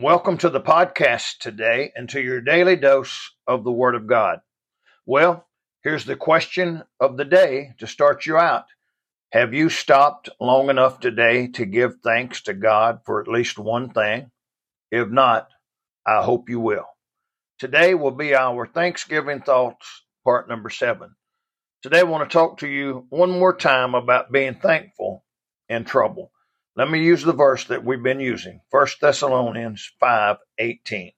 Welcome to the podcast today and to your daily dose of the Word of God. Well, here's the question of the day to start you out. Have you stopped long enough today to give thanks to God for at least one thing? If not, I hope you will. Today will be our Thanksgiving Thoughts, part number seven. Today I want to talk to you one more time about being thankful in trouble. Let me use the verse that we've been using, 1 Thessalonians 5:18.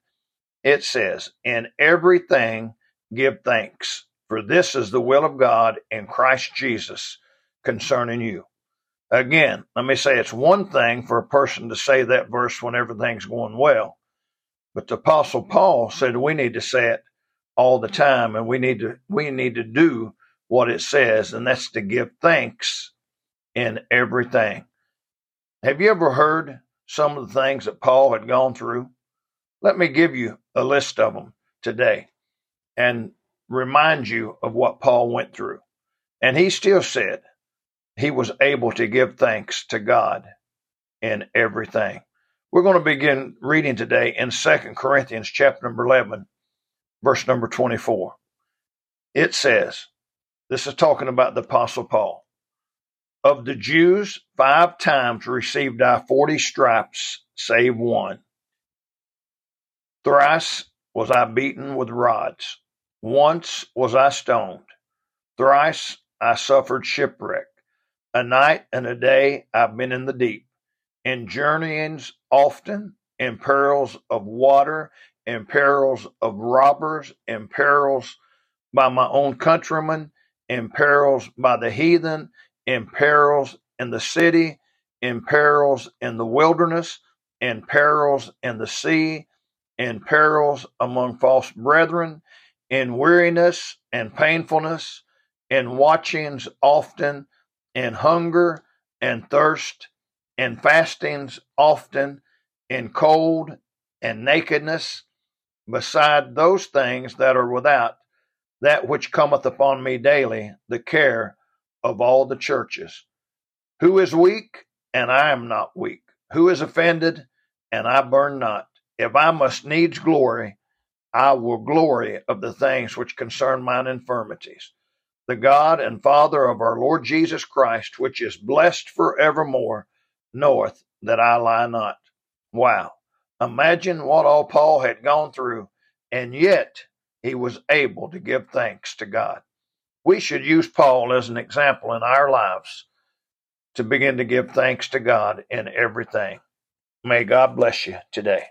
It says, "In everything give thanks, for this is the will of God in Christ Jesus concerning you." Again, let me say it's one thing for a person to say that verse when everything's going well, but the apostle Paul said we need to say it all the time and we need to we need to do what it says and that's to give thanks in everything. Have you ever heard some of the things that Paul had gone through? Let me give you a list of them today and remind you of what Paul went through. And he still said he was able to give thanks to God in everything. We're going to begin reading today in Second Corinthians chapter number 11, verse number 24. It says, this is talking about the Apostle Paul. Of the Jews, five times received I forty stripes, save one. Thrice was I beaten with rods. Once was I stoned. Thrice I suffered shipwreck. A night and a day I've been in the deep. In journeyings often, in perils of water, in perils of robbers, in perils by my own countrymen, in perils by the heathen, in perils in the city, in perils in the wilderness, in perils in the sea, in perils among false brethren, in weariness and painfulness, in watchings often, in hunger and thirst, in fastings often, in cold and nakedness, beside those things that are without, that which cometh upon me daily, the care of all the churches. Who is weak, and I am not weak? Who is offended, and I burn not? If I must needs glory, I will glory of the things which concern mine infirmities. The God and Father of our Lord Jesus Christ, which is blessed forevermore, knoweth that I lie not. Wow. Imagine what all Paul had gone through, and yet he was able to give thanks to God. We should use Paul as an example in our lives to begin to give thanks to God in everything. May God bless you today.